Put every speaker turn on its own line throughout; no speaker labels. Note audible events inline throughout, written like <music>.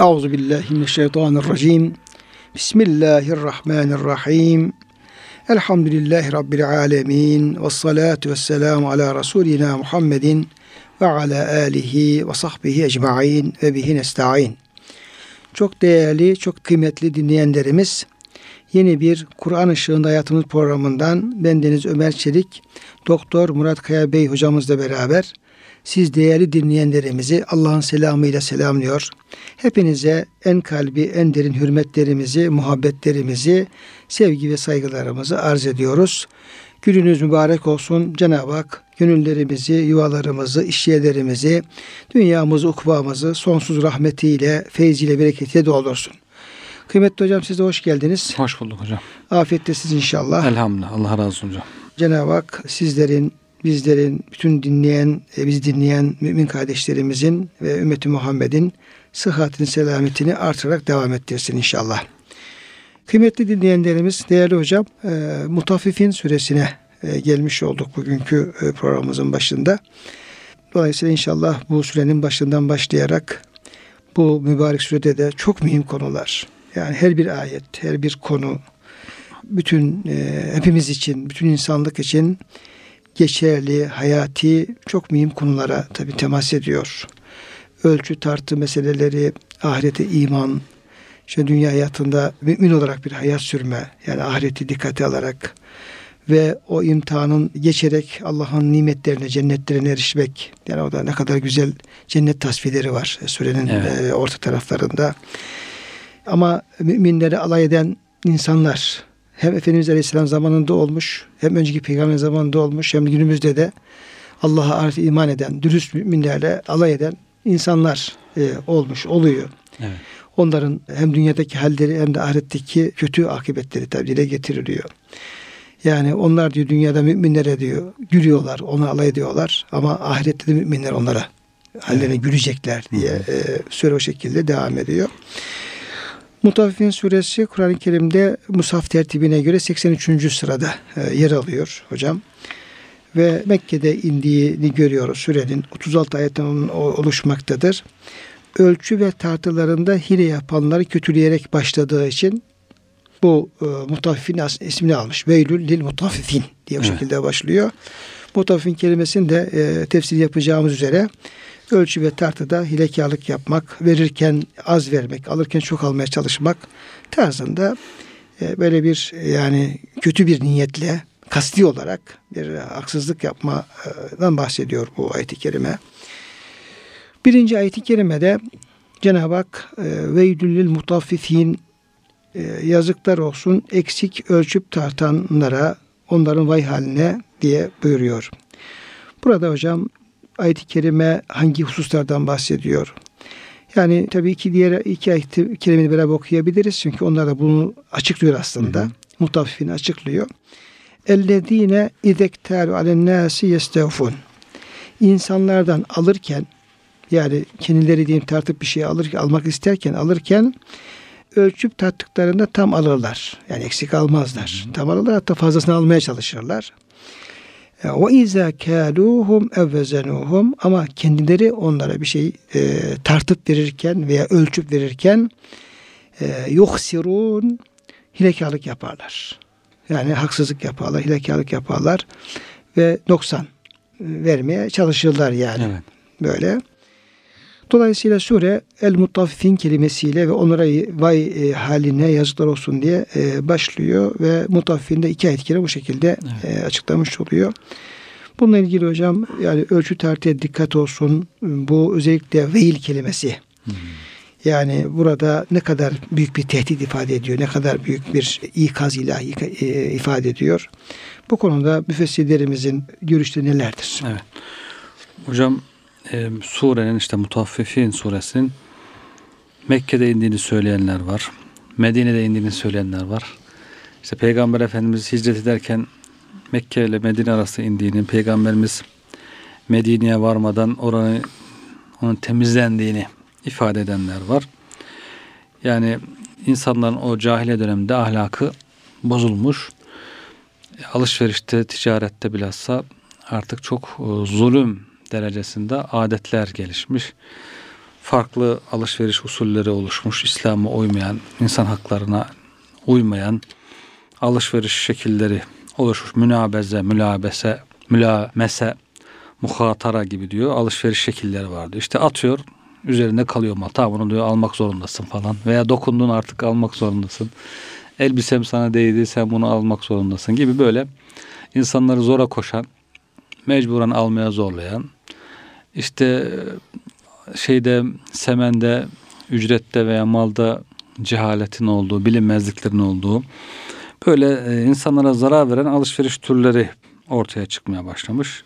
Euzu billahi mineşşeytanirracim. Bismillahirrahmanirrahim. Elhamdülillahi rabbil alamin ve salatu vesselam ala rasulina Muhammedin ve ala alihi ve sahbihi ecmaîn ve bihi nestaîn. Çok değerli, çok kıymetli dinleyenlerimiz, yeni bir Kur'an Işığında Hayatımız programından bendeniz Ömer Çelik, Doktor Murat Kaya Bey hocamızla beraber siz değerli dinleyenlerimizi Allah'ın selamıyla selamlıyor. Hepinize en kalbi, en derin hürmetlerimizi, muhabbetlerimizi, sevgi ve saygılarımızı arz ediyoruz. Gününüz mübarek olsun. Cenab-ı Hak gönüllerimizi, yuvalarımızı, işyerlerimizi, dünyamızı, ukbamızı sonsuz rahmetiyle, feyziyle, bereketiyle doldursun. Kıymetli hocam siz de hoş geldiniz.
Hoş bulduk hocam.
Afiyettesiniz inşallah.
Elhamdülillah. Allah razı olsun hocam.
Cenab-ı Hak sizlerin, bizlerin, bütün dinleyen, e, biz dinleyen mümin kardeşlerimizin ve ümmeti Muhammed'in sıhhatini, selametini artırarak devam ettirsin inşallah. Kıymetli dinleyenlerimiz, değerli hocam, e, Mutaffifin suresine e, gelmiş olduk bugünkü e, programımızın başında. Dolayısıyla inşallah bu sürenin başından başlayarak bu mübarek sürede de çok mühim konular. Yani her bir ayet, her bir konu bütün e, hepimiz için, bütün insanlık için geçerli, hayati çok mühim konulara tabi temas ediyor. Ölçü tartı meseleleri, ahirete iman, işte dünya hayatında mümin olarak bir hayat sürme, yani ahireti dikkate alarak ve o imtihanın geçerek Allah'ın nimetlerine, cennetlerine erişmek. Yani o da ne kadar güzel cennet tasvirleri var surenin evet. e, orta taraflarında. Ama müminleri alay eden insanlar hem Efendimiz Aleyhisselam zamanında olmuş, hem önceki peygamber zamanında olmuş, hem günümüzde de Allah'a artık iman eden, dürüst müminlerle alay eden insanlar e, olmuş, oluyor. Evet. Onların hem dünyadaki halleri hem de ahiretteki kötü akıbetleri tabi dile getiriliyor. Yani onlar diyor dünyada müminlere diyor gülüyorlar, onu alay ediyorlar ama ahirette de müminler onlara hallerine evet. gülecekler diye e, süre o şekilde devam ediyor. Mutaffifin suresi Kur'an-ı Kerim'de Musaf tertibine göre 83. sırada e, yer alıyor hocam. Ve Mekke'de indiğini görüyoruz. Sürenin 36 ayetten oluşmaktadır. Ölçü ve tartılarında hile yapanları kötüleyerek başladığı için bu e, mutaffifin ismini almış. Veylül lil mutaffifin diye bu evet. şekilde başlıyor. Mutaffifin kelimesini de e, tefsir yapacağımız üzere ölçü ve tartıda hilekarlık yapmak, verirken az vermek, alırken çok almaya çalışmak tarzında e, böyle bir yani kötü bir niyetle kasti olarak bir haksızlık yapmadan bahsediyor bu ayet-i kerime. Birinci ayet-i kerimede Cenab-ı Hak e, veydüllil mutaffifin e, yazıklar olsun eksik ölçüp tartanlara onların vay haline diye buyuruyor. Burada hocam ayet-i kerime hangi hususlardan bahsediyor? Yani tabii ki diğer iki ayet-i kerimeyi beraber okuyabiliriz. Çünkü onlar da bunu açıklıyor aslında. Hı hı. Mutaffifini açıklıyor. Ellezine izektaru alennâsi yestevfun. İnsanlardan alırken yani kendileri diyeyim tartıp bir şey alır, almak isterken alırken ölçüp tarttıklarında tam alırlar. Yani eksik almazlar. Hı hı. Tam alırlar hatta fazlasını almaya çalışırlar. Ve izâ kâlûhum evvezenûhum ama kendileri onlara bir şey e, tartıp verirken veya ölçüp verirken e, yuhsirûn hilekarlık yaparlar. Yani haksızlık yaparlar, hilekarlık yaparlar ve noksan vermeye çalışırlar yani. Evet. Böyle. Dolayısıyla sure El Mutaffifin kelimesiyle ve onlara vay e, haline yazıklar olsun diye e, başlıyor ve Mutaffifin de iki ayet kere bu şekilde evet. e, açıklamış oluyor. Bununla ilgili hocam yani ölçü tartıya dikkat olsun. Bu özellikle veil kelimesi. Hmm. Yani burada ne kadar büyük bir tehdit ifade ediyor, ne kadar büyük bir ikaz ilahi ifade ediyor. Bu konuda müfessirlerimizin görüşleri nelerdir?
Evet. Hocam e, surenin işte Mutaffifin suresinin Mekke'de indiğini söyleyenler var. Medine'de indiğini söyleyenler var. İşte Peygamber Efendimiz hicret ederken Mekke ile Medine arası indiğini, Peygamberimiz Medine'ye varmadan oranı onun temizlendiğini ifade edenler var. Yani insanların o cahile döneminde ahlakı bozulmuş. Alışverişte, ticarette bilhassa artık çok zulüm derecesinde adetler gelişmiş. farklı alışveriş usulleri oluşmuş. İslam'a uymayan, insan haklarına uymayan alışveriş şekilleri oluşmuş. Münabeze, mülabese, mülamese, muhatara gibi diyor. Alışveriş şekilleri vardı. İşte atıyor üzerinde kalıyor mal. Onu diyor almak zorundasın falan. Veya dokundun artık almak zorundasın. Elbisem sana değdi sen bunu almak zorundasın gibi böyle insanları zora koşan, mecburen almaya zorlayan, işte şeyde semende, ücrette veya malda cehaletin olduğu, bilinmezliklerin olduğu böyle e, insanlara zarar veren alışveriş türleri ortaya çıkmaya başlamış.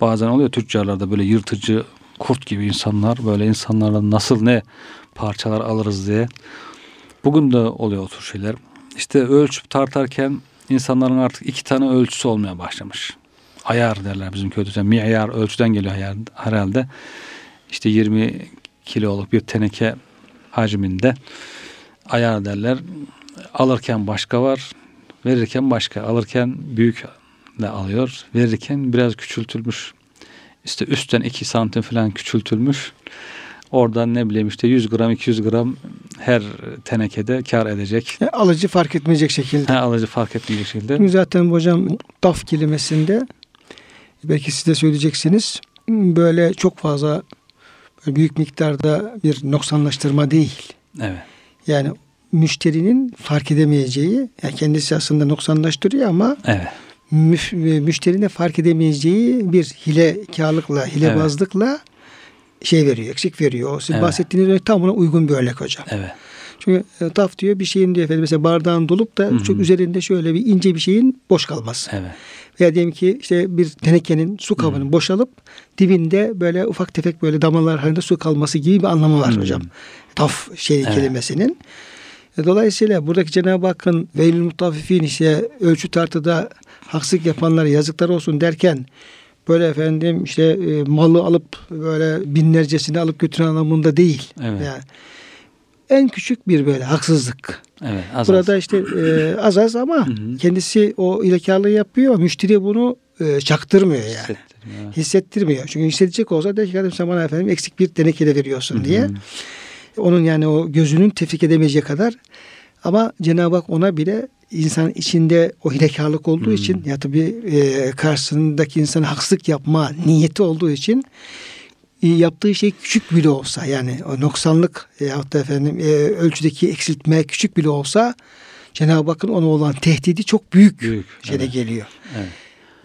Bazen oluyor tüccarlarda böyle yırtıcı kurt gibi insanlar böyle insanlarla nasıl ne parçalar alırız diye. Bugün de oluyor o tür şeyler. İşte ölçüp tartarken insanların artık iki tane ölçüsü olmaya başlamış. Ayar derler bizim köyde. Miyar ölçüden geliyor herhalde. İşte 20 kiloluk bir teneke hacminde ayar derler. Alırken başka var, verirken başka. Alırken büyük de alıyor, verirken biraz küçültülmüş. İşte üstten 2 santim falan küçültülmüş. Oradan ne bileyim işte 100 gram 200 gram her tenekede kar edecek.
E, alıcı fark etmeyecek şekilde.
He, alıcı fark etmeyecek şekilde. Çünkü
zaten hocam daf kelimesinde belki siz de söyleyeceksiniz böyle çok fazla böyle büyük miktarda bir noksanlaştırma değil.
Evet.
Yani müşterinin fark edemeyeceği, yani kendisi aslında noksanlaştırıyor ama
evet.
müşterinin fark edemeyeceği bir hilekarlıkla, hilebazlıkla evet şey veriyor, eksik veriyor. Siz evet. bahsettiğiniz örnek tam buna uygun bir örnek hocam.
Evet.
Çünkü e, taf diyor bir şeyin diyor efendim mesela bardağın dolup da Hı-hı. çok üzerinde şöyle bir ince bir şeyin boş kalması.
Evet.
Veya diyelim ki işte bir tenekenin su kabının Hı-hı. boşalıp dibinde böyle ufak tefek böyle damlalar halinde su kalması gibi bir anlamı var Hı-hı. hocam. Taf şey evet. kelimesinin. E, dolayısıyla buradaki Cenab-ı Hakk'ın veylül mutaffifin işte ölçü tartıda haksızlık yapanlara yazıklar olsun derken böyle efendim işte e, malı alıp böyle binlercesini alıp götüren anlamında değil.
Evet. Yani
en küçük bir böyle haksızlık.
Evet, az
Burada
az.
işte e, az az ama kendisi o ilekarlığı yapıyor. Müşteri bunu e, çaktırmıyor yani. Hissettirmiyor. Hissettirmiyor. Çünkü hissedecek olsa de ki sen bana efendim eksik bir tenekede veriyorsun Hı-hı. diye. Onun yani o gözünün tefrik edemeyeceği kadar ama Cenab-ı Hak ona bile insan içinde o hilekarlık olduğu hmm. için ya tabii e, karşısındaki insan haksızlık yapma niyeti olduğu için yaptığı şey küçük bile olsa yani o noksanlık ya da efendim e, ölçüdeki eksiltme küçük bile olsa Cenab-ı Hakk'ın ona olan tehdidi çok büyük, büyük şeyde evet. geliyor.
Evet.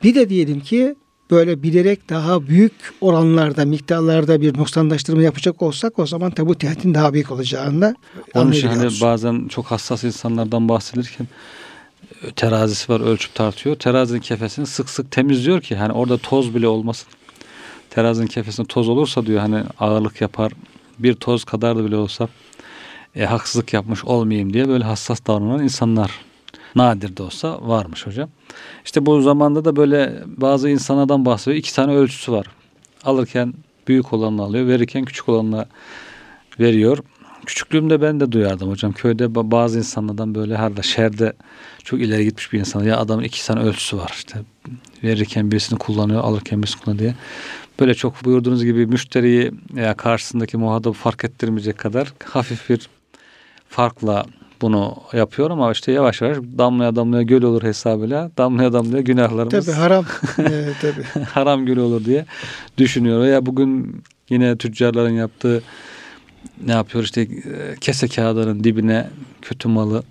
Bir de diyelim ki böyle bilerek daha büyük oranlarda, miktarlarda bir noksanlaştırma yapacak olsak o zaman tabi bu tehditin daha büyük olacağını
Onun için hani bazen çok hassas insanlardan bahsedilirken e, terazisi var ölçüp tartıyor. Terazinin kefesini sık sık temizliyor ki hani orada toz bile olmasın. Terazinin kefesinde toz olursa diyor hani ağırlık yapar. Bir toz kadar da bile olsa e, haksızlık yapmış olmayayım diye böyle hassas davranan insanlar nadir de olsa varmış hocam. İşte bu zamanda da böyle bazı insanlardan bahsediyor. İki tane ölçüsü var. Alırken büyük olanını alıyor, verirken küçük olanını veriyor. Küçüklüğümde ben de duyardım hocam. Köyde bazı insanlardan böyle her şerde çok ileri gitmiş bir insan. Ya adamın iki tane ölçüsü var işte. Verirken birisini kullanıyor, alırken birisini kullanıyor diye. Böyle çok buyurduğunuz gibi müşteriyi veya karşısındaki muhatabı fark ettirmeyecek kadar hafif bir farkla bunu yapıyor ama işte yavaş yavaş damlaya damlaya göl olur hesabıyla. Damlaya damlaya günahlarımız.
Tabii haram. <laughs> ee, tabii. <laughs>
haram göl olur diye düşünüyor. Ya bugün yine tüccarların yaptığı ne yapıyor işte e, kese kağıdının dibine kötü malı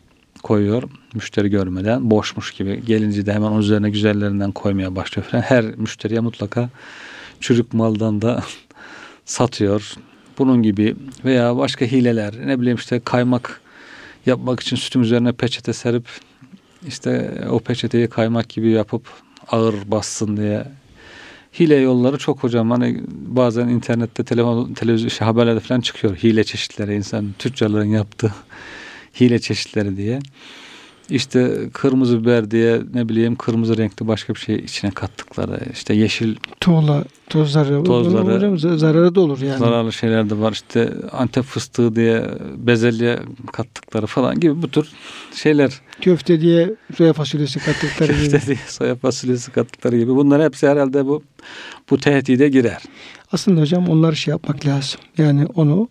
koyuyor müşteri görmeden boşmuş gibi gelince de hemen onun üzerine güzellerinden koymaya başlıyor falan. Her müşteriye mutlaka çürük maldan da <laughs> satıyor. Bunun gibi veya başka hileler ne bileyim işte kaymak yapmak için sütün üzerine peçete serip işte o peçeteyi kaymak gibi yapıp ağır bassın diye hile yolları çok hocam. Hani bazen internette telefon televizyon şey, haberlerde falan çıkıyor hile çeşitleri insan tüccarların yaptığı <laughs> hile çeşitleri diye. İşte kırmızı biber diye ne bileyim kırmızı renkli başka bir şey içine kattıkları işte yeşil
tuğla tozları tozları zararı da olur yani.
Zararlı şeyler de var işte antep fıstığı diye bezelye kattıkları falan gibi bu tür şeyler.
Köfte diye soya fasulyesi kattıkları
gibi. Köfte diye soya fasulyesi kattıkları gibi. Bunlar hepsi herhalde bu bu tehdide girer.
Aslında hocam onları şey yapmak lazım. Yani onu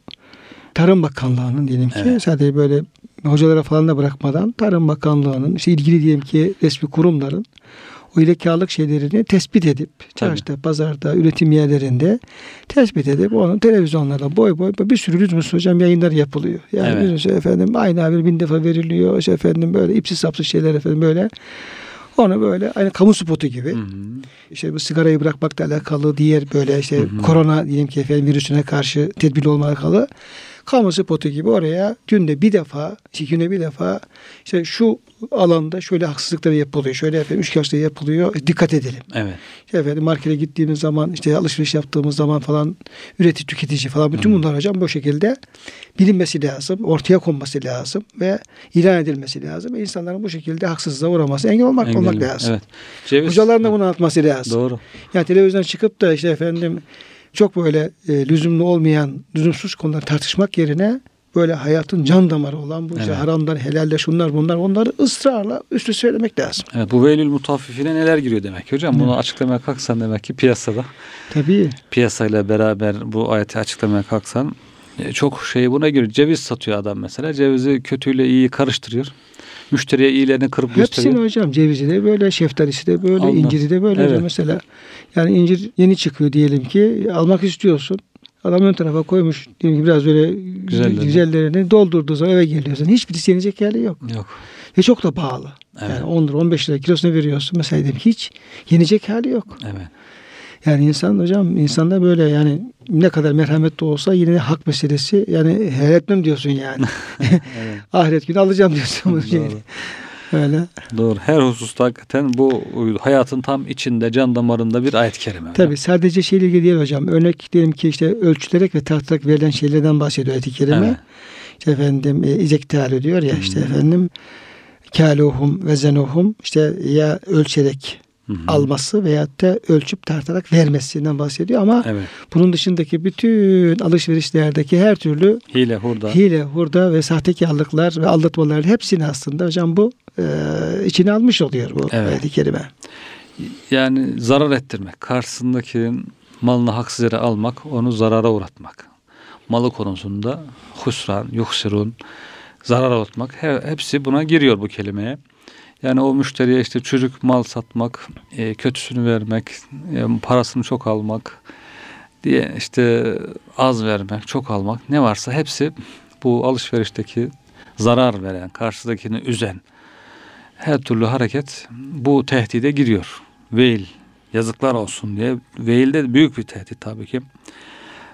Tarım Bakanlığı'nın diyelim ki
Evet.
sadece böyle hocalara falan da bırakmadan Tarım Bakanlığı'nın işte ilgili diyelim ki resmi kurumların o ilekarlık şeylerini tespit edip çarşıda, pazarda, üretim yerlerinde tespit edip onun televizyonlarda boy boy bir sürü lüzumsuz hocam yayınlar yapılıyor. Yani
Evet.
lüzumsuz efendim aynı haber bin defa veriliyor. İşte efendim böyle ipsiz sapsız şeyler efendim böyle. Onu böyle aynı kamu spotu gibi.
Hı hı.
İşte bu sigarayı bırakmakla alakalı diğer böyle işte
Hı hı.
korona diyelim ki efendim virüsüne karşı tedbirli olmakla alakalı kamu spotu gibi oraya günde bir defa, iki günde bir defa işte şu alanda şöyle haksızlıklar yapılıyor. Şöyle efendim üçkağıtçılığı yapılıyor. Dikkat edelim.
Evet.
İşte efendim markete gittiğimiz zaman işte alışveriş yaptığımız zaman falan üretici tüketici falan bütün bunlar hocam bu şekilde bilinmesi lazım. Ortaya konması lazım ve ilan edilmesi lazım. Ve insanların bu şekilde haksızlığa uğraması engel olmak, olmak
Engelli.
lazım.
Evet. Ceviz.
Hocaların da bunu anlatması lazım.
Doğru.
Yani televizyondan çıkıp da işte efendim çok böyle e, lüzumlu olmayan, lüzumsuz konular tartışmak yerine böyle hayatın can damarı olan bu işte
Evet.
haramlar, helaller, şunlar bunlar onları ısrarla üstü söylemek lazım.
Evet, bu veylül mutaffifine neler giriyor demek ki hocam? Bunu açıklamaya kalksan demek ki piyasada
Tabii.
piyasayla beraber bu ayeti açıklamaya kalksan e, çok şey buna giriyor. Ceviz satıyor adam mesela. Cevizi kötüyle iyiyi karıştırıyor. Müşteriye iyilerini kırıp
Hepsini
gösteriyor.
hocam cevizi de böyle, şeftalisi de böyle,
Allah.
inciri de böyle hocam
Evet.
mesela. Yani incir yeni çıkıyor diyelim ki almak istiyorsun. Adam ön tarafa koymuş diyelim ki biraz böyle
Güzellerini.
güzellerini doldurduğu zaman eve geliyorsun. Hiçbirisi yenecek hali yok.
Yok.
Ve çok da pahalı.
Evet.
Yani 10 lira 15 lira kilosunu veriyorsun. Mesela ki hiç yenecek hali yok.
Evet.
Yani insan hocam insanda böyle yani ne kadar merhametli olsa yine hak meselesi yani helal etmem diyorsun yani. <laughs> <laughs> Ahiret günü alacağım diyorsun bunu.
Doğru.
Öyle.
Doğru. Her hususta hakikaten bu hayatın tam içinde, can damarında bir ayet-i kerime.
Tabi sadece şeyle ilgili değil hocam. Örnek diyelim ki işte ölçülerek ve tartılarak verilen şeylerden bahsediyor ayet-i kerime.
Evet.
İşte efendim e, İzek Teala diyor ya işte
Hı.
efendim kâluhum ve zenuhum işte ya ölçerek
Hı hı.
alması veyahut da ölçüp tartarak vermesinden bahsediyor ama
Evet.
bunun dışındaki bütün alışverişlerdeki her türlü
Hile, hurda.
hile, hurda ve sahtekarlıklar ve aldatmaların hepsini aslında hocam bu e, içine almış oluyor bu
Evet.
ayet-i kerime.
Yani zarar ettirmek. Karşısındakinin malını haksız yere almak, onu zarara uğratmak. Malı konusunda husran, yuksirun, zarar uğratmak. He- Hepsi buna giriyor bu kelimeye. Yani o müşteriye işte çürük mal satmak, e, kötüsünü vermek, e, parasını çok almak, diye işte az vermek, çok almak ne varsa hepsi bu alışverişteki zarar veren, karşıdakini üzen her türlü hareket bu tehdide giriyor. Veil, yazıklar olsun diye. Veil de büyük bir tehdit tabii ki.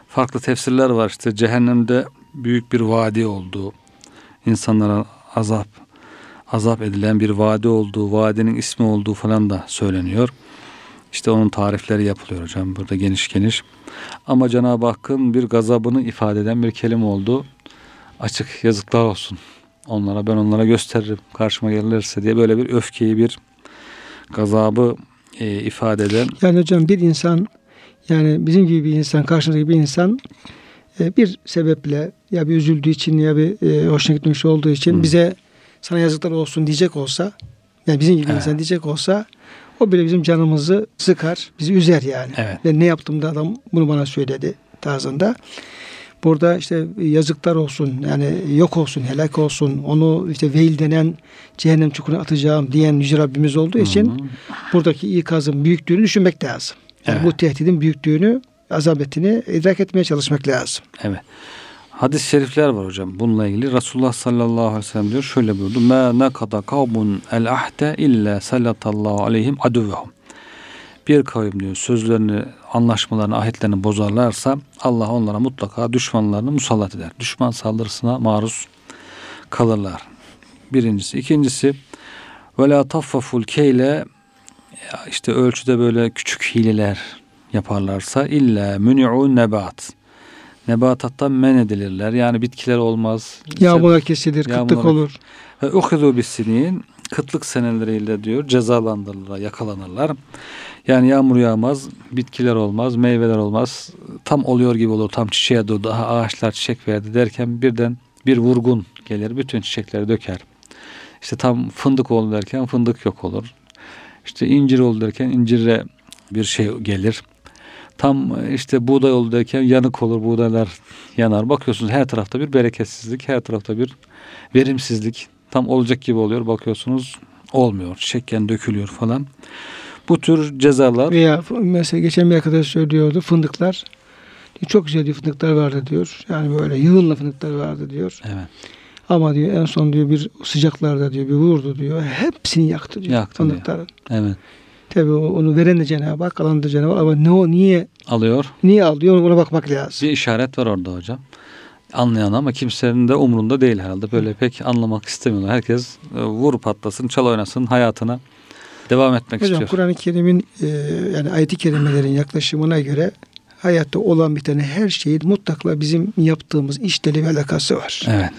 Farklı tefsirler var işte cehennemde büyük bir vadi olduğu, insanlara azap azap edilen bir vadi olduğu, vadinin ismi olduğu falan da söyleniyor. İşte onun tarifleri yapılıyor hocam burada geniş geniş. Ama Cenab-ı Hakk'ın bir gazabını ifade eden bir kelime oldu. Açık yazıklar olsun. Onlara ben onlara gösteririm karşıma gelirse diye böyle bir öfkeyi bir gazabı e, ifade eden
Yani hocam bir insan yani bizim gibi bir insan karşımızdaki bir insan e, bir sebeple ya bir üzüldüğü için ya bir e, hoşuna gitmiş olduğu için
Hı.
bize sana yazıklar olsun diyecek olsa yani bizim gibi
Evet.
insan diyecek olsa o bile bizim canımızı sıkar, bizi üzer yani.
Evet.
Ve ne yaptım da adam bunu bana söyledi tarzında. Burada işte yazıklar olsun yani yok olsun helak olsun onu işte veil denen cehennem çukuruna atacağım diyen Yüce Rabbimiz olduğu için
Hı hı.
buradaki ikazın büyüklüğünü düşünmek lazım. Yani
Evet.
bu tehdidin büyüklüğünü, azabetini idrak etmeye çalışmak lazım.
Evet. Hadis-i şerifler var hocam bununla ilgili. Resulullah sallallahu aleyhi ve sellem diyor şöyle buyurdu. Ma nakada kavmun el ahde illa sallatallahu aleyhim aduvehum. Bir kavim diyor sözlerini, anlaşmalarını, ahitlerini bozarlarsa Allah onlara mutlaka düşmanlarını musallat eder. Düşman saldırısına maruz kalırlar. Birincisi. ikincisi ve la taffaful keyle işte ölçüde böyle küçük hileler yaparlarsa illa muni'u nebat. Nebatattan men edilirler. Yani bitkiler olmaz.
Yağmura kesilir, kıtlık
Yağmura-
olur.
Ve uhidu bisinin kıtlık seneleriyle diyor cezalandırılırlar, yakalanırlar. Yani yağmur yağmaz, bitkiler olmaz, meyveler olmaz. Tam oluyor gibi olur, tam çiçeğe doğru daha ağaçlar çiçek verdi derken birden bir vurgun gelir, bütün çiçekleri döker. İşte tam fındık oldu derken fındık yok olur. İşte incir oldu derken incire bir şey gelir. Tam işte buğday olduyken yanık olur, buğdaylar yanar. Bakıyorsunuz her tarafta bir bereketsizlik, her tarafta bir verimsizlik. Tam olacak gibi oluyor. Bakıyorsunuz olmuyor. Çiçekken dökülüyor falan. Bu tür cezalar
Veya mesela geçen bir arkadaş söylüyordu fındıklar çok güzel diyor, fındıklar vardı diyor. Yani böyle yığınla fındıklar vardı diyor.
evet.
Ama diyor en son diyor bir sıcaklarda diyor bir vurdu diyor. Hepsini yaktı diyor
Yaktı diyor.
fındıkların.
Evet.
Tabii o- onu veren de Cenab-ı Hak, alan da Cenab-ı Hak. Ama ne o, niye,
Alıyor.
niye alıyor ona bakmak lazım.
Bir işaret var orada hocam. Anlayan ama kimsenin de umrunda değil herhalde. Böyle pek anlamak istemiyorlar. Herkes e, vur patlasın, çal oynasın, hayatına devam etmek
Hocam
istiyor.
Kur'an-ı Kerim'in e, yani ayet-i kerimelerin yaklaşımına göre hayatta olan bir tane her şeyin mutlaka bizim yaptığımız işle bir alakası var.
Evet.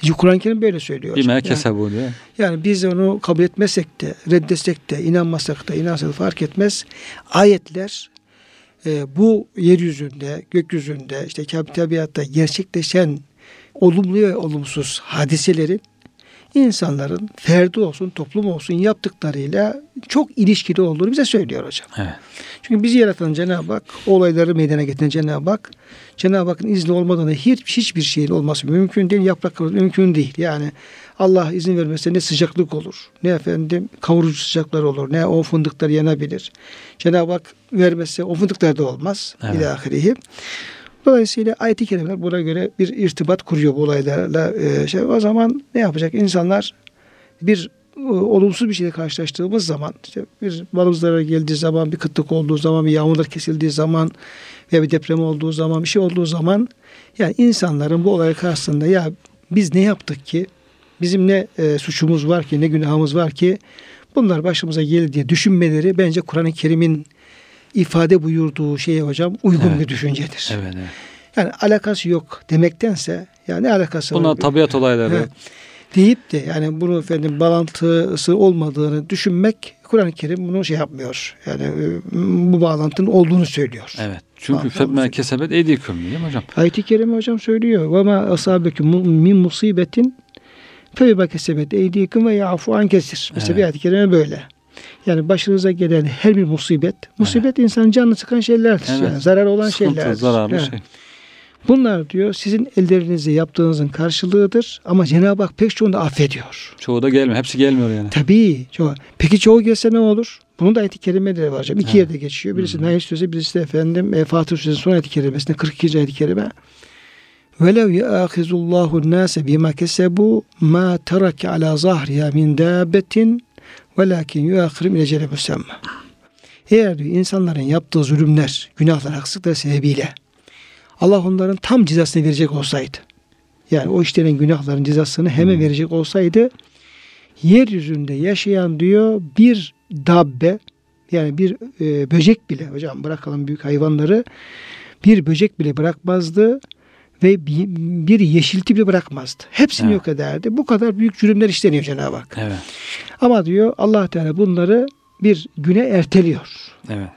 Çünkü Kur'an-ı Kerim böyle söylüyor. hocam.
Bime
Yani-
kesebu diyor.
Yani biz onu kabul etmesek de, reddetsek de, inanmasak da, inansak da fark etmez. Ayetler e, bu yeryüzünde, gökyüzünde, işte tabiatta gerçekleşen olumlu ve olumsuz hadiselerin insanların ferdi olsun, toplum olsun yaptıklarıyla çok ilişkili olduğunu bize söylüyor hocam.
Evet.
Çünkü bizi yaratan Cenab-ı Hak, olayları meydana getiren Cenab-ı Hak, Cenab-ı Hakk'ın izni olmadan da hiç, hiçbir şeyin olması mümkün değil, yaprak kırılması mümkün değil. Yani Allah izin vermezse ne sıcaklık olur, ne efendim kavurucu sıcaklar olur, ne o fındıklar yanabilir. Cenab-ı Hak vermezse o fındıklar da olmaz.
Evet.
İlahirihi. Dolayısıyla ayet-i kerimeler buna göre bir irtibat kuruyor bu olaylarla. Ee, şey, o zaman ne yapacak? İnsanlar bir e, olumsuz bir şeyle karşılaştığımız zaman işte bir malım zarar geldiği zaman bir kıtlık olduğu zaman bir yağmurlar kesildiği zaman veya bir deprem olduğu zaman bir şey olduğu zaman yani insanların bu olay karşısında ya biz ne yaptık ki bizim ne e, suçumuz var ki ne günahımız var ki bunlar başımıza geldi diye düşünmeleri bence Kur'an-ı Kerim'in ifade buyurduğu şeye hocam uygun
Evet.
bir düşüncedir.
Evet, evet.
Yani alakası yok demektense yani alakası
Bunlar
var?
tabiat olayları.
Evet. deyip de yani bunu efendim bağlantısı olmadığını düşünmek Kur'an-ı Kerim bunu şey yapmıyor. Yani e, bu bağlantının olduğunu söylüyor.
Evet. Çünkü femme kesebet eydiküm değil mi hocam?
Ayet-i Kerime hocam söylüyor. Ve ma asabeküm min musibetin fe kesebet eydikum ve yafu an kesir. Mesela
Evet.
bir ayet-i kerime böyle. Yani başınıza gelen her bir musibet, musibet insanın canını sıkan şeylerdir.
Evet.
Yani zarar olan
Sıkıntı,
şeylerdir.
zararlı
Evet.
şey.
Bunlar diyor sizin ellerinizle yaptığınızın karşılığıdır ama Cenab-ı Hak pek çoğunu da affediyor.
Çoğu da gelmiyor. Hepsi gelmiyor yani.
Tabii. Çoğu. Peki çoğu gelse ne olur? Bunun da ayet-i kerimeleri var hocam. İki
Evet.
yerde geçiyor. Birisi Nahl Suresi, birisi de efendim e, Fatih Suresi son ayet-i kerimesinde 42. ayet-i kerime. وَلَوْ يَأَخِذُ اللّٰهُ النَّاسَ بِمَا كَسَبُوا مَا تَرَكَ عَلَى ظَهْرِهَا مِنْ دَابَّةٍ Velakin yuakhirim ile celebü semma. Eğer diyor, insanların yaptığı zulümler, günahlar, haksızlıklar sebebiyle Allah onların tam cezasını verecek olsaydı. Yani o işlerin günahların cezasını hemen
hmm.
verecek olsaydı yeryüzünde yaşayan diyor bir dabbe yani bir e, böcek bile hocam bırakalım büyük hayvanları bir böcek bile bırakmazdı ve bir, yeşilti bile bırakmazdı. Hepsini
Evet.
yok ederdi. Bu kadar büyük cürümler işleniyor Cenab-ı Hak.
Evet.
Ama diyor allah Teala bunları bir güne erteliyor.
Evet.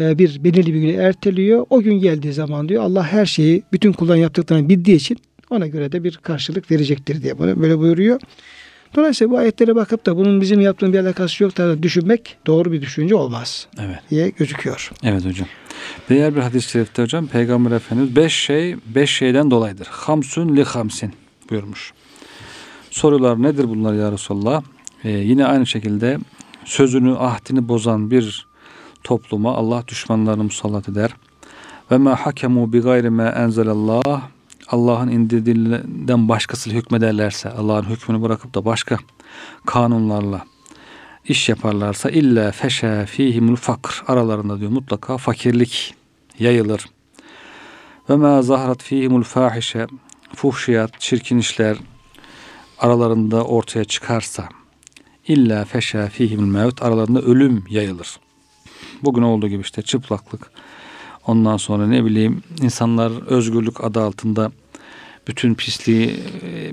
Ee, bir belirli bir güne erteliyor. O gün geldiği zaman diyor Allah her şeyi bütün kulların yaptıklarını bildiği için ona göre de bir karşılık verecektir diye böyle buyuruyor. Dolayısıyla bu ayetlere bakıp da bunun bizim yaptığımız bir alakası yok da düşünmek doğru bir düşünce olmaz
Evet.
diye gözüküyor.
Evet hocam. Diğer bir hadis-i şerifte hocam Peygamber Efendimiz beş şey beş şeyden dolayıdır. Hamsun li hamsin buyurmuş. Sorular nedir bunlar ya Resulallah? Ee, yine aynı şekilde sözünü ahdini bozan bir topluma Allah düşmanlarını musallat eder. Ve ma hakemu bi gayri ma enzelallah Allah'ın indirdiğinden başkasıyla hükmederlerse Allah'ın hükmünü bırakıp da başka kanunlarla iş yaparlarsa illa feşe fihimul fakr aralarında diyor mutlaka fakirlik yayılır. Ve ma zahrat fihimul fahişe fuhşiyat çirkin işler aralarında ortaya çıkarsa illa feşe fihimul mevt aralarında ölüm yayılır. Bugün olduğu gibi işte çıplaklık ondan sonra ne bileyim insanlar özgürlük adı altında bütün pisliği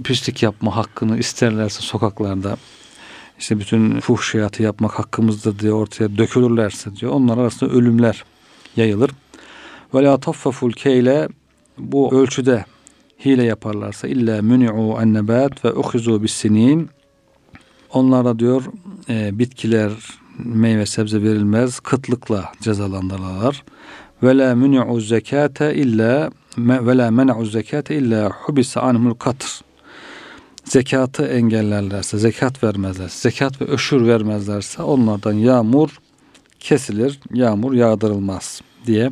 pislik yapma hakkını isterlerse sokaklarda işte bütün fuhşiyatı yapmak hakkımızdır diye ortaya dökülürlerse diyor. Onlar arasında ölümler yayılır. Ve la taffaful keyle bu ölçüde hile yaparlarsa illa muni'u en nebat ve uhizu bis sinin onlara diyor e, bitkiler meyve sebze verilmez kıtlıkla cezalandırırlar ve la muni'u zekate illa ve la men'u zekate illa hubisa anhumul katr. Zekatı engellerlerse, zekat vermezlerse, zekat ve öşür vermezlerse onlardan yağmur kesilir, yağmur yağdırılmaz diye.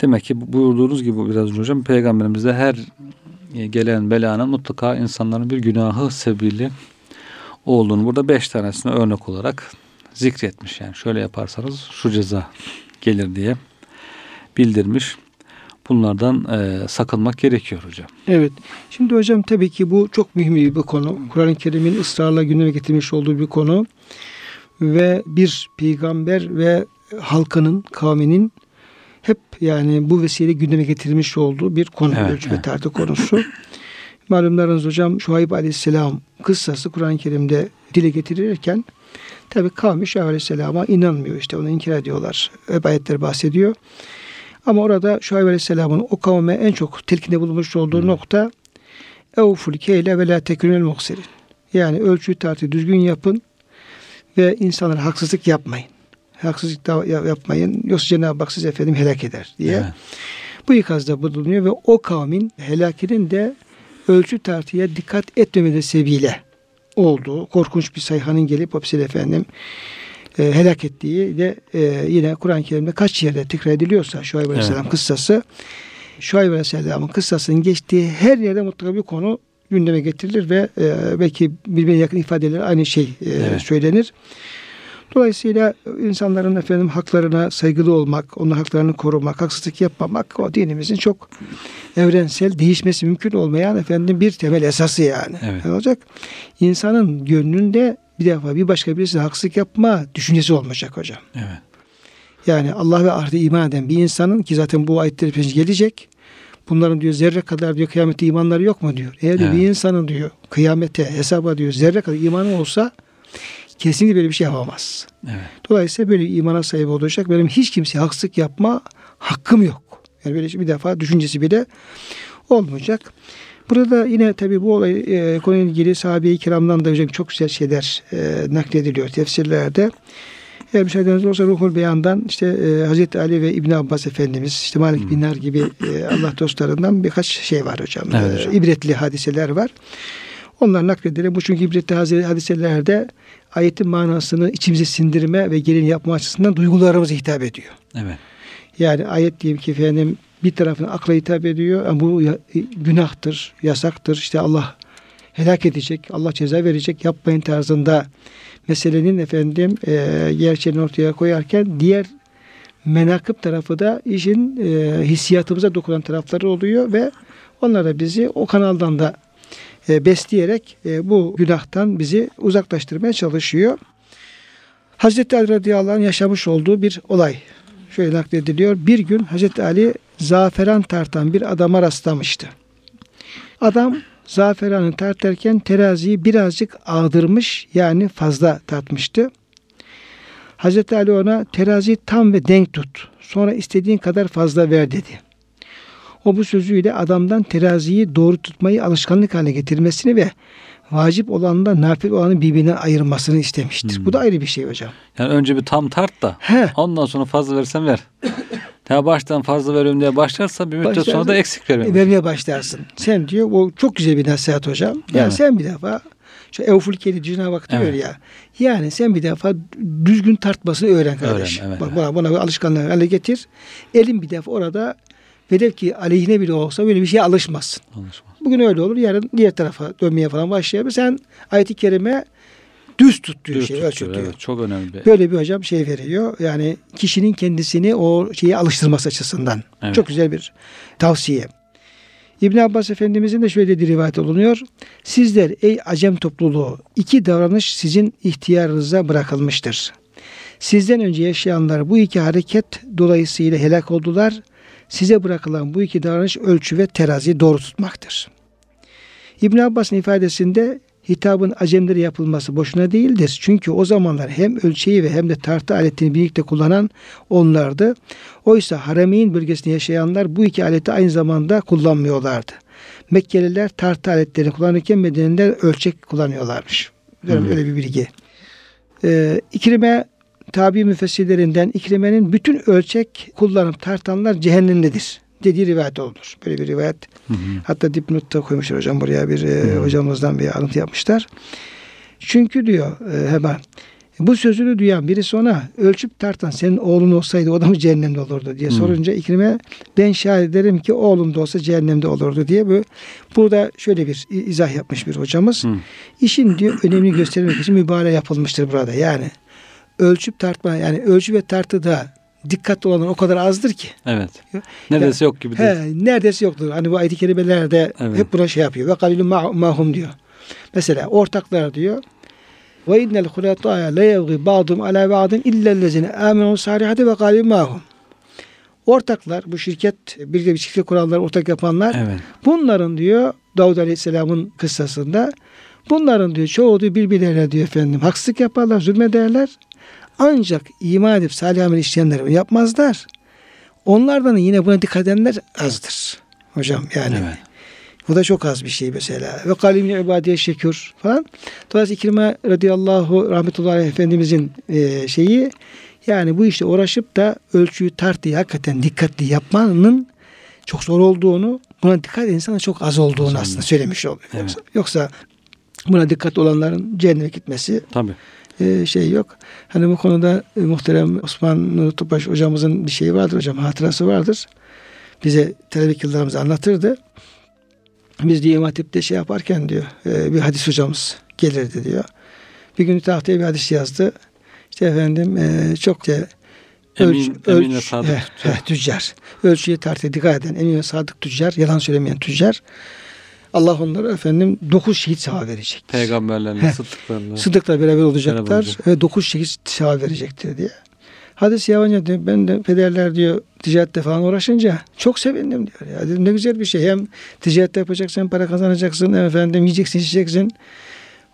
Demek ki buyurduğunuz gibi biraz önce hocam peygamberimizde her gelen belanın mutlaka insanların bir günahı sebebiyle olduğunu burada beş tanesine örnek olarak zikretmiş. Yani şöyle yaparsanız şu ceza gelir diye bildirmiş. Bunlardan e, sakınmak gerekiyor hocam.
Evet. Şimdi hocam tabii ki bu çok mühim bir konu. Kur'an-ı Kerim'in ısrarla gündeme getirmiş olduğu bir konu. Ve bir peygamber ve halkının, kavminin hep yani bu vesile gündeme getirilmiş olduğu bir konu. Evet, ölçü evet. ve tartı konusu. <laughs> Malumlarınız hocam Şuayb Aleyhisselam kıssası Kur'an-ı Kerim'de dile getirilirken tabi kavmi Şuayb Aleyhisselam'a inanmıyor. işte onu inkar ediyorlar. Hep ayetler bahsediyor. Ama orada Şuayb Aleyhisselam'ın o kavme en çok telkinde bulunmuş olduğu hmm. nokta Evful keyle ve la tekünel muhserin. Yani ölçü tartı düzgün yapın ve insanlara haksızlık yapmayın. Haksızlık da yapmayın. Yoksa Cenab-ı Hak sizi efendim helak eder diye. Evet. Bu ikazda bulunuyor ve o kavmin helakinin de ölçü tartıya dikkat etmemede sebebiyle olduğu korkunç bir sayhanın gelip hapsine efendim e, helak ettiği de e, yine Kur'an-ı Kerim'de kaç yerde tekrar ediliyorsa Şuayb Aleyhisselam evet. kıssası Şuayb Aleyhisselam'ın kıssasının geçtiği her yerde mutlaka bir konu gündeme getirilir ve e, belki birbirine yakın ifadeler aynı şey e, evet. söylenir. Dolayısıyla insanların efendim haklarına saygılı olmak, onun haklarını korumak, haksızlık yapmamak o dinimizin çok evrensel, değişmesi mümkün olmayan efendim bir temel esası yani. Evet. Ne olacak? İnsanın gönlünde bir defa bir başka birisine haksızlık yapma düşüncesi olmayacak hocam. Evet. Yani Allah ve ahirete iman eden bir insanın ki zaten bu ayetler gelecek. Bunların diyor zerre kadar diyor kıyamete imanları yok mu diyor. Eğer evet. bir insanın diyor kıyamete hesaba diyor zerre kadar imanı olsa kesinlikle böyle bir şey yapamaz. Evet. Dolayısıyla böyle imana sahip olacak. Benim hiç kimseye haksızlık yapma hakkım yok. Yani böyle bir defa düşüncesi bile olmayacak. Burada yine tabii bu olay e, konuyla ilgili sahabe-i kiramdan da hocam çok güzel şeyler e, naklediliyor tefsirlerde. Eğer müsaadeniz olursa Ruhul Beyan'dan işte e, Hazreti Ali ve İbn Abbas Efendimiz, işte Malik hmm. Binler gibi e, Allah dostlarından birkaç şey var hocam. Evet, hocam. E, ibretli hadiseler var. Onlar nakledilir. Bu çünkü ibretli hadiselerde ayetin manasını içimize sindirme ve gelin yapma açısından duygularımıza hitap ediyor. Evet. Yani ayet diyeyim ki efendim bir tarafına akla hitap ediyor. Yani bu günahtır, yasaktır. İşte Allah helak edecek, Allah ceza verecek, yapmayın tarzında meselenin efendim e, gerçeğini ortaya koyarken diğer menakıp tarafı da işin e, hissiyatımıza dokunan tarafları oluyor ve onlar da bizi o kanaldan da e, besleyerek e, bu günahtan bizi uzaklaştırmaya çalışıyor. Hazreti Ali radıyallahu anh yaşamış olduğu bir olay. Şöyle naklediliyor. Bir gün Hazreti Ali zaferan tartan bir adama rastlamıştı. Adam zaferanı tartarken teraziyi birazcık ağdırmış yani fazla tartmıştı. Hazreti Ali ona teraziyi tam ve denk tut. Sonra istediğin kadar fazla ver dedi. O bu sözüyle adamdan teraziyi doğru tutmayı alışkanlık haline getirmesini ve vacip olanla nafil olanı birbirinden ayırmasını istemiştir. Hmm. Bu da ayrı bir şey hocam.
Yani önce bir tam tart da He. ondan sonra fazla versen ver. <coughs> Ya baştan fazla veriyorum diye başlarsa bir müddet sonra da eksik vermeye
Vermeye başlarsın. Sen diyor o çok güzel bir nasihat hocam. Yani evet. sen bir defa şu Cenab-ı Hak diyor evet. ya. Yani sen bir defa düzgün tartmasını öğren kardeş. Öğren, evet, Bak buna, buna bir alışkanlık haline getir. Elin bir defa orada velev ki aleyhine bile olsa böyle bir şeye alışmazsın. Alışmaz. Bugün öyle olur. Yarın diğer tarafa dönmeye falan başlayabilir. Sen ayet-i kerime düz tut diyor düz şey. Tutuyor, diyor. Evet,
çok önemli.
Böyle bir hocam şey veriyor. Yani kişinin kendisini o şeyi alıştırması açısından. Evet. Çok güzel bir tavsiye. İbn Abbas Efendimizin de şöyle bir rivayet olunuyor. Sizler ey acem topluluğu iki davranış sizin ihtiyarınıza bırakılmıştır. Sizden önce yaşayanlar bu iki hareket dolayısıyla helak oldular. Size bırakılan bu iki davranış ölçü ve terazi doğru tutmaktır. İbn Abbas'ın ifadesinde hitabın acemlere yapılması boşuna değildir. Çünkü o zamanlar hem ölçeği ve hem de tartı aletini birlikte kullanan onlardı. Oysa Harameyn bölgesinde yaşayanlar bu iki aleti aynı zamanda kullanmıyorlardı. Mekkeliler tartı aletlerini kullanırken Medeniler ölçek kullanıyorlarmış. Hmm. Öyle bir bilgi. Ee, İkrime tabi müfessirlerinden İkrime'nin bütün ölçek kullanıp tartanlar cehennemdedir dediği rivayet olmuş. Böyle bir rivayet. Hı hı. Hatta dipnotta koymuşlar hocam buraya bir e, hı. hocamızdan bir alıntı yapmışlar. Çünkü diyor e, hemen bu sözünü duyan birisi ona ölçüp tartan senin oğlun olsaydı o da mı cehennemde olurdu diye hmm. sorunca İkrim'e ben şahit ederim ki oğlum da olsa cehennemde olurdu diye bu burada şöyle bir izah yapmış bir hocamız. Hmm. İşin diyor önemini göstermek için mübalağa yapılmıştır burada. Yani ölçüp tartma yani ölçü ve tartıda dikkatli olanlar o kadar azdır ki.
Evet. Neredeyse yok gibi.
He, neredeyse yoktur. Hani bu ayet-i kerimelerde evet. hep buna şey yapıyor. Ve kalilun mahum diyor. Mesela ortaklar diyor ve innel hulataya la yevgi ba'dum ala ba'din illellezine amenu salihati ve galim mahum. Ortaklar, bu şirket, bir de bir şirket kuranlar, ortak yapanlar. Evet. Bunların diyor Davud Aleyhisselam'ın kıssasında bunların diyor çoğu diyor birbirlerine diyor efendim haksızlık yaparlar, zulmederler. Ancak iman edip salih amel işleyenler yapmazlar. Onlardan yine buna dikkat edenler azdır. Hocam yani. Evet. Bu da çok az bir şey mesela. Ve kalimli ibadiye şekür falan. Dolayısıyla İkrime radıyallahu rahmetullahi efendimizin e, şeyi yani bu işte uğraşıp da ölçüyü tartıyı hakikaten dikkatli yapmanın çok zor olduğunu buna dikkat insanın çok az olduğunu Sanırım. aslında söylemiş oluyor. Evet. Yoksa, yoksa buna dikkat olanların cehenneme gitmesi
Tabii.
E, şey yok. Hani bu konuda e, muhterem Osman Nuri Topaş hocamızın bir şeyi vardır hocam hatırası vardır. Bize televik yıllarımızı anlatırdı. Biz diyor Hatip'te şey yaparken diyor e, bir hadis hocamız gelirdi diyor. Bir gün tahtaya bir hadis yazdı. İşte efendim e, çok da
ölç, emin, ölç, emin ve sadık
he, tüccar. He, tüccar. Ölçüye tartıya dikkat eden emin ve sadık tüccar, yalan söylemeyen tüccar. Allah onlara efendim dokuz şehit sevap verecek.
Peygamberlerle, sıddıklarla.
Sıddıkla beraber olacaklar ve dokuz şehit sevap verecektir diye. Hadis yabancı diyor. Ben de pederler diyor ticarette falan uğraşınca çok sevindim diyor. Ya dedim ne güzel bir şey. Hem ticarette yapacaksın para kazanacaksın. Efendim yiyeceksin içeceksin.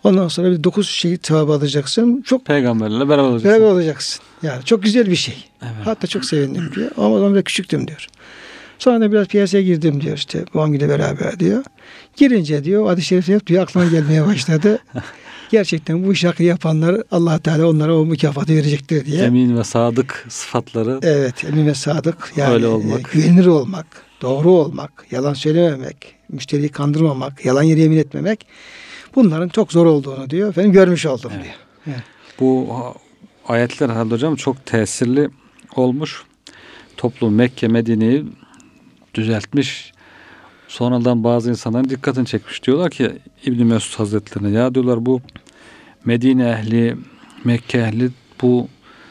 Ondan sonra bir dokuz şehit sevabı alacaksın. Çok
peygamberlerle beraber olacaksın.
Beraber olacaksın. Yani çok güzel bir şey. Evet. Hatta çok sevindim diyor. Ama o zaman da küçüktüm diyor. Sonra da biraz piyasaya girdim diyor işte. Bu ile beraber diyor. Girince diyor hadis-i şerif hep diyor aklıma gelmeye başladı. <laughs> gerçekten bu işi yapanlar allah Teala onlara o mükafatı verecektir diye.
Emin ve sadık sıfatları.
Evet emin ve sadık. Yani öyle olmak. Güvenilir olmak, doğru olmak, yalan söylememek, müşteriyi kandırmamak, yalan yere yemin etmemek. Bunların çok zor olduğunu diyor. Efendim görmüş oldum evet. diyor. Evet.
Bu ayetler herhalde hocam çok tesirli olmuş. Toplum Mekke, Medine'yi düzeltmiş. Sonradan bazı insanların dikkatini çekmiş. Diyorlar ki İbn Mesud Hazretlerine ya diyorlar bu Medine ehli, Mekke ehli bu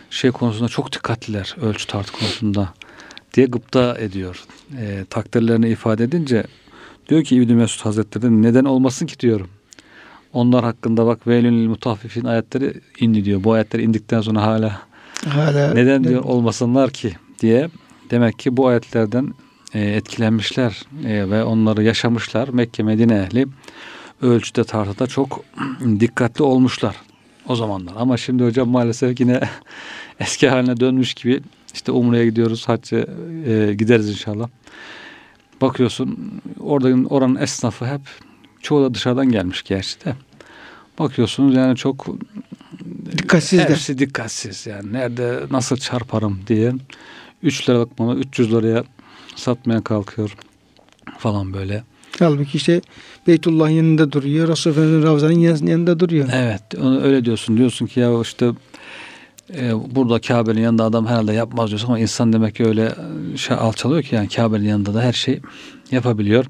şey konusunda çok dikkatliler ölçü tartı konusunda diye gıpta ediyor. E, takdirlerini ifade edince diyor ki İbn Mesud Hazretleri neden olmasın ki diyorum. Onlar hakkında bak velünül mutaffifin ayetleri indi diyor. Bu ayetler indikten sonra hala hala neden diyor olmasınlar ki diye. Demek ki bu ayetlerden e, etkilenmişler e, ve onları yaşamışlar. Mekke Medine ehli ölçüde tartıda çok dikkatli olmuşlar o zamanlar. Ama şimdi hocam maalesef yine <laughs> eski haline dönmüş gibi işte Umre'ye gidiyoruz, hacca e, gideriz inşallah. Bakıyorsun orada oranın esnafı hep çoğu da dışarıdan gelmiş gerçi de. Bakıyorsunuz yani çok
dikkatsizler.
Hepsi dikkatsiz yani nerede nasıl çarparım diye 3 liralık malı 300 liraya satmaya kalkıyor falan böyle.
Halbuki işte Beytullah'ın yanında duruyor. Resul Efendimiz'in Ravza'nın yanında duruyor.
Evet. Öyle diyorsun. Diyorsun ki ya işte e, burada Kabe'nin yanında adam herhalde yapmaz diyorsun ama insan demek ki öyle şey alçalıyor ki yani Kabe'nin yanında da her şey yapabiliyor.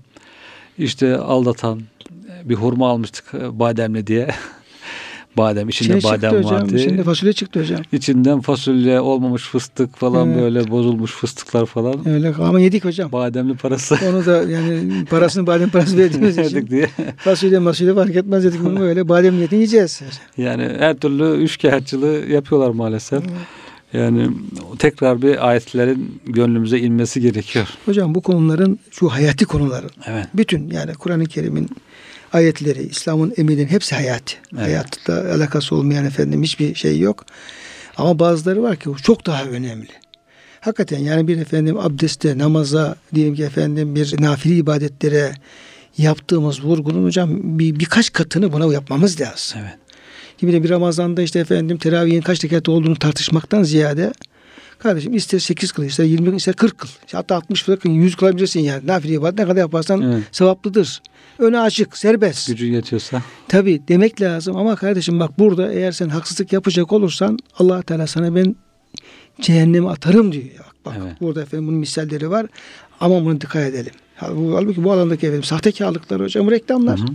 İşte aldatan bir hurma almıştık e, bademli diye. <laughs> badem içinde
İçine
badem
hocam,
vardı.
İçinde fasulye çıktı hocam.
İçinden fasulye olmamış fıstık falan evet. böyle bozulmuş fıstıklar falan.
Öyle ama yedik hocam.
Bademli parası.
Onu da yani parasını badem parası verdiğimiz <laughs> için. diye. Fasulye masulye fark etmez dedik bunu böyle badem niyetini yiyeceğiz.
Yani her türlü üçkağıtçılığı yapıyorlar maalesef. Yani tekrar bir ayetlerin gönlümüze inmesi gerekiyor.
Hocam bu konuların şu hayati konuların. Evet. Bütün yani Kur'an-ı Kerim'in ayetleri, İslam'ın emirlerin hepsi hayat. Evet. Hayatta alakası olmayan efendim hiçbir şey yok. Ama bazıları var ki çok daha önemli. Hakikaten yani bir efendim abdeste, namaza, diyelim ki efendim bir nafile ibadetlere yaptığımız vurgunun hocam bir, birkaç katını buna yapmamız lazım. Evet. de bir Ramazan'da işte efendim teravihin kaç rekat olduğunu tartışmaktan ziyade kardeşim ister 8 kıl ister 20 kıl ister 40 kıl hatta 60 kıl 100 kılabilirsin yani nafile ibadet ne kadar yaparsan
Evet.
sevaplıdır. Öne açık serbest.
Gücü yetiyorsa.
Tabi demek lazım ama kardeşim bak burada eğer sen haksızlık yapacak olursan allah Teala sana ben cehenneme atarım diyor. Bak, bak
Evet.
burada efendim bunun misalleri var ama bunu dikkat edelim. Hal- Halbuki bu alandaki efendim sahtekarlıklar hocam reklamlar.
Hı hı.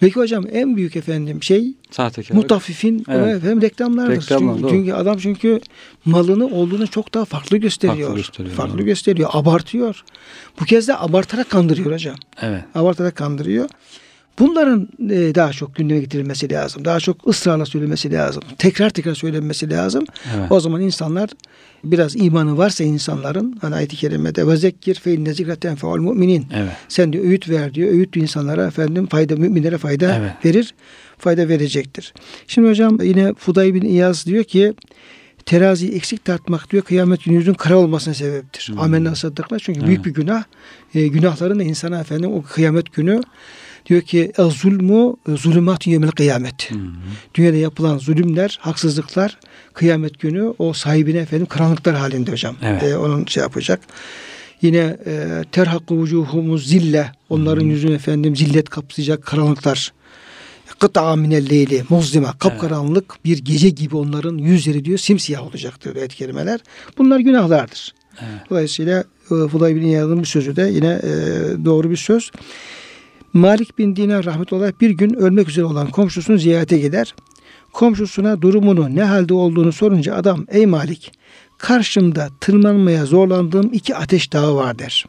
Peki hocam en büyük efendim şey
Sahtekarlık.
mutaffifin
Evet.
efendim reklamlardır.
Reklamlar,
çünkü, çünkü adam çünkü malını olduğunu çok daha farklı gösteriyor.
Farklı gösteriyor,
Farklı gösteriyor, abartıyor. Bu kez de abartarak kandırıyor hocam.
Evet.
Abartarak kandırıyor. Bunların e, daha çok gündeme getirilmesi lazım. Daha çok ısrarla söylemesi lazım. Tekrar tekrar söylenmesi lazım.
Evet.
O zaman insanlar biraz imanı varsa insanların hani ayet-i kerimede ve zekkir fe inne zikreten feul müminin.
Evet.
Sen diyor öğüt ver diyor. Öğüt insanlara efendim fayda müminlere fayda
Evet.
verir. Fayda verecektir. Şimdi hocam yine Fuday bin İyaz diyor ki teraziyi eksik tartmak diyor kıyamet günü yüzün kara olmasına sebeptir.
Hmm.
Amenna sadıklar çünkü
Evet.
büyük bir günah. E, günahların da insana efendim o kıyamet günü diyor ki "El zulmu zulümat yevmel kıyamet.
Hı.
Dünyada yapılan zulümler, haksızlıklar kıyamet günü o sahibine efendim karanlıklar halinde hocam.
Evet.
E, onun şey yapacak. Yine e, terhakkı vucuhumuz zille. Onların yüzünü efendim zillet kapsayacak karanlıklar. Kıta minel leyli muzlima. Kapkaranlık bir gece gibi onların yüzleri diyor simsiyah olacaktır diyor ayet kelimeler. Bunlar günahlardır.
Evet.
Dolayısıyla e, Fuday bin İyad'ın bir sözü de yine e, doğru bir söz. Malik bin Dinar rahmetullah bir gün ölmek üzere olan komşusunu ziyarete gider. Komşusuna durumunu ne halde olduğunu sorunca adam ey Malik karşımda tırmanmaya zorlandığım iki ateş dağı var der.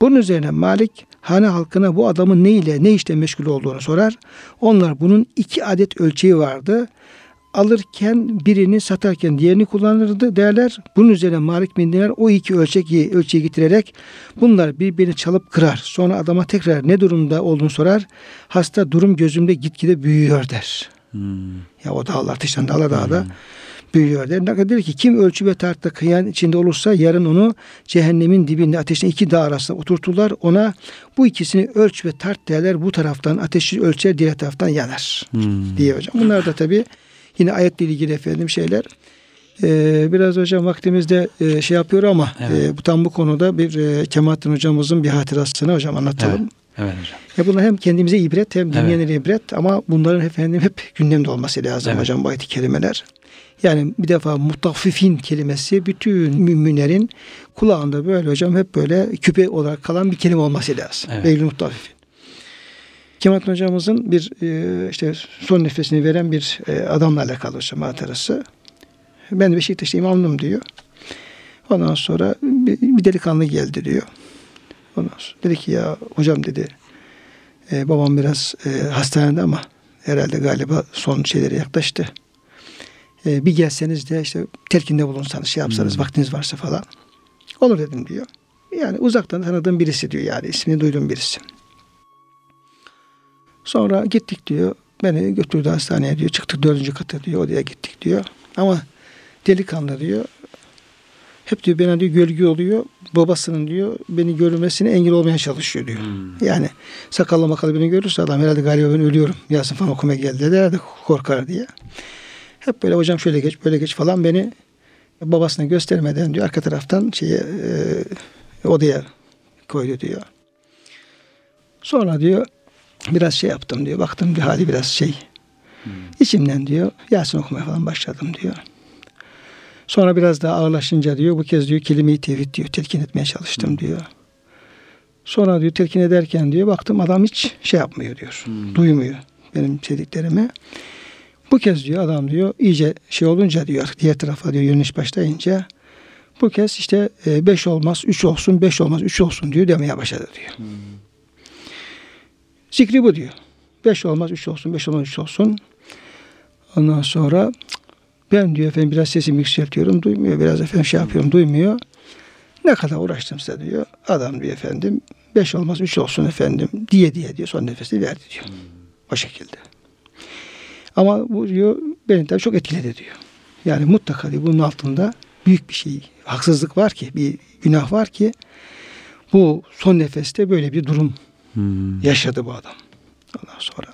Bunun üzerine Malik hane halkına bu adamın ne ile ne işte meşgul olduğunu sorar. Onlar bunun iki adet ölçeği vardı. Alırken birini satarken diğerini kullanırdı derler. Bunun üzerine Malik bin Dinar o iki ölçeği, ölçeği getirerek bunlar birbirini çalıp kırar. Sonra adama tekrar ne durumda olduğunu sorar. Hasta durum gözümde gitgide büyüyor der.
Hmm.
Ya o dağlar ateşten dağla dağda büyüyor der. Ne kadar der ki kim ölçü ve tartıda kıyan içinde olursa yarın onu cehennemin dibinde ateşin iki dağ arasında oturturlar. Ona bu ikisini ölç ve tart derler. Bu taraftan ateşi ölçer diğer taraftan yanar
Hmm.
diye hocam. Bunlar da tabi yine ayetle ilgili efendim şeyler. Ee, biraz hocam vaktimizde e, şey yapıyor ama
Evet.
e, bu tam bu konuda bir e, Kemalettin hocamızın bir hatırasını hocam anlatalım.
Evet. Evet hocam.
Ya bunlar hem kendimize ibret hem
Evet.
dinleyenlere ibret ama bunların efendim hep gündemde olması lazım
Evet.
hocam bu ayet kelimeler. Yani bir defa mutaffifin kelimesi bütün müminlerin kulağında böyle hocam hep böyle küpe olarak kalan bir kelime olması lazım.
Evet.
Veylül mutaffifin. Kemalettin hocamızın bir e, işte son nefesini veren bir e, adamla alakalı hocam hatırası. Ben Beşiktaş'ta imamlım diyor. Ondan sonra bir, bir delikanlı geldi diyor. Ondan sonra dedi ki ya hocam dedi e, babam biraz e, hastanede ama herhalde galiba son şeylere yaklaştı. E, bir gelseniz de işte telkinde bulunsanız şey yapsanız
Hmm.
vaktiniz varsa falan. Olur dedim diyor. Yani uzaktan tanıdığım birisi diyor yani ismini duyduğum birisi. Sonra gittik diyor. Beni götürdü hastaneye diyor. Çıktık dördüncü kata diyor. Odaya gittik diyor. Ama delikanlı diyor. Hep diyor bana diyor gölge oluyor. Babasının diyor beni görmesine engel olmaya çalışıyor diyor.
Hmm.
Yani sakallı makalı beni görürse adam herhalde galiba ben ölüyorum. Yasin falan okumaya geldi de korkar diye. Hep böyle hocam şöyle geç böyle geç falan beni babasına göstermeden diyor arka taraftan şeye e, odaya koydu diyor. Sonra diyor biraz şey yaptım diyor. Baktım bir hali biraz şey. İçimden diyor Yasin okumaya falan başladım diyor. Sonra biraz daha ağırlaşınca diyor bu kez diyor kelime-i tevhid diyor telkin etmeye çalıştım diyor. Sonra diyor telkin ederken diyor baktım adam hiç şey yapmıyor diyor.
Hmm.
Duymuyor benim dediklerimi. Bu kez diyor adam diyor iyice şey olunca diyor diğer tarafa diyor yöneliş başlayınca bu kez işte e, beş olmaz üç olsun beş olmaz üç olsun diyor demeye başladı diyor.
Hmm.
Zikri bu diyor. Beş olmaz üç olsun beş olmaz üç olsun. Ondan sonra ben diyor efendim biraz sesimi yükseltiyorum duymuyor. Biraz efendim şey yapıyorum duymuyor. Ne kadar uğraştımsa diyor. Adam diyor efendim beş olmaz üç olsun efendim diye diye diyor son nefesi verdi diyor. O şekilde. Ama bu diyor beni tabii çok etkiledi diyor. Yani mutlaka diyor bunun altında büyük bir şey, haksızlık var ki, bir günah var ki bu son nefeste böyle bir durum
Hmm.
yaşadı bu adam. Ondan sonra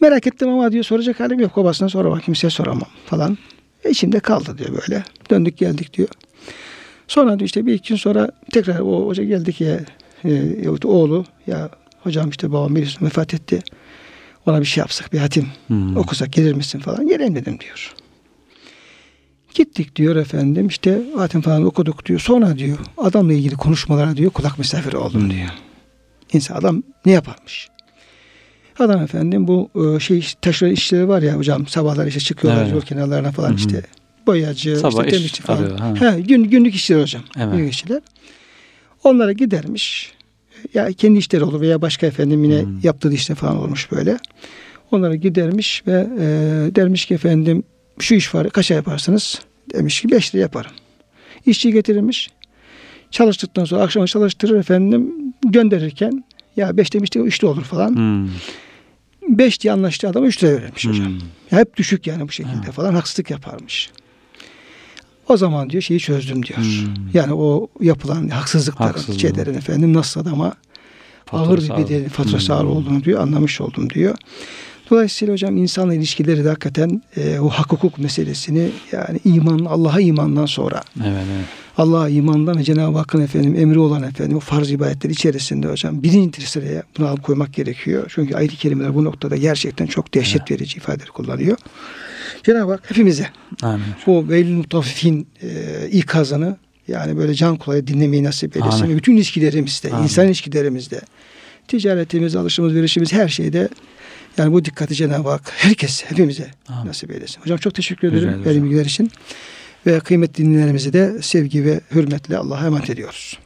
Merak ettim ama diyor soracak halim yok. Babasına soramam. Kimseye soramam falan. E içimde kaldı diyor böyle. Döndük geldik diyor. Sonra diyor işte bir iki gün sonra tekrar o hoca geldi ki e, oğlu ya hocam işte babam birisi vefat etti. Ona bir şey yapsak bir hatim
Hmm.
okusak gelir misin falan. Geleyim dedim diyor. Gittik diyor efendim işte hatim falan okuduk diyor. Sonra diyor adamla ilgili konuşmalara diyor kulak misafiri oldum diyor. İnsan adam ne yaparmış? Adam efendim bu e, şey taşeron işleri var ya hocam sabahlar işte çıkıyorlar
Evet.
yol kenarlarına falan
Hı hı.
işte boyacı,
Sabah
işte
iş
temizlikçi falan.
arıyor, ha.
Ha, gün, günlük işler hocam.
Evet.
Günlük işler. Onlara gidermiş. Ya kendi işleri olur veya başka efendim yine
Hmm.
yaptığı işte falan olmuş böyle. Onlara gidermiş ve e, dermiş ki efendim şu iş var kaça yaparsınız? Demiş ki 5 lira yaparım. İşçi getirirmiş. Çalıştıktan sonra akşama çalıştırır efendim gönderirken ya 5 demişti 3 de olur falan.
Hmm.
5 diye anlaştığı adama 3 lira verirmiş hocam.
Hmm.
Ya hep düşük yani bu şekilde falan haksızlık yaparmış. O zaman diyor şeyi çözdüm diyor.
Hmm.
Yani o yapılan haksızlıkların, şeylerin efendim nasıl adama ağır
Faturası
bir
ağır.
faturası ağır
Hmm.
olduğunu diyor, anlamış oldum diyor. Dolayısıyla hocam insanla ilişkileri de hakikaten e, o hak hukuk meselesini yani iman, Allah'a imandan sonra
Evet, evet.
Allah'a imandan ve Cenab-ı Hakk'ın efendim emri olan efendim o farz ibadetler içerisinde hocam birinci sıraya bunu alıp koymak gerekiyor. Çünkü ayet-i kerimeler bu noktada gerçekten çok dehşet verici ifadeler kullanıyor. Cenab-ı Hak hepimize
Amin.
bu veylül mutaffifin e, ikazını yani böyle can kulağıyla dinlemeyi nasip eylesin.
Amin.
Bütün ilişkilerimizde,
Amin.
insan ilişkilerimizde, ticaretimiz, alışımız, verişimiz her şeyde yani bu dikkati Cenab-ı Hak herkes, hepimize
Amin.
nasip eylesin. Hocam çok teşekkür ederim
hocam.
bilgiler için. Ve kıymetli dinleyenlerimizi de sevgi ve hürmetle Allah'a emanet ediyoruz.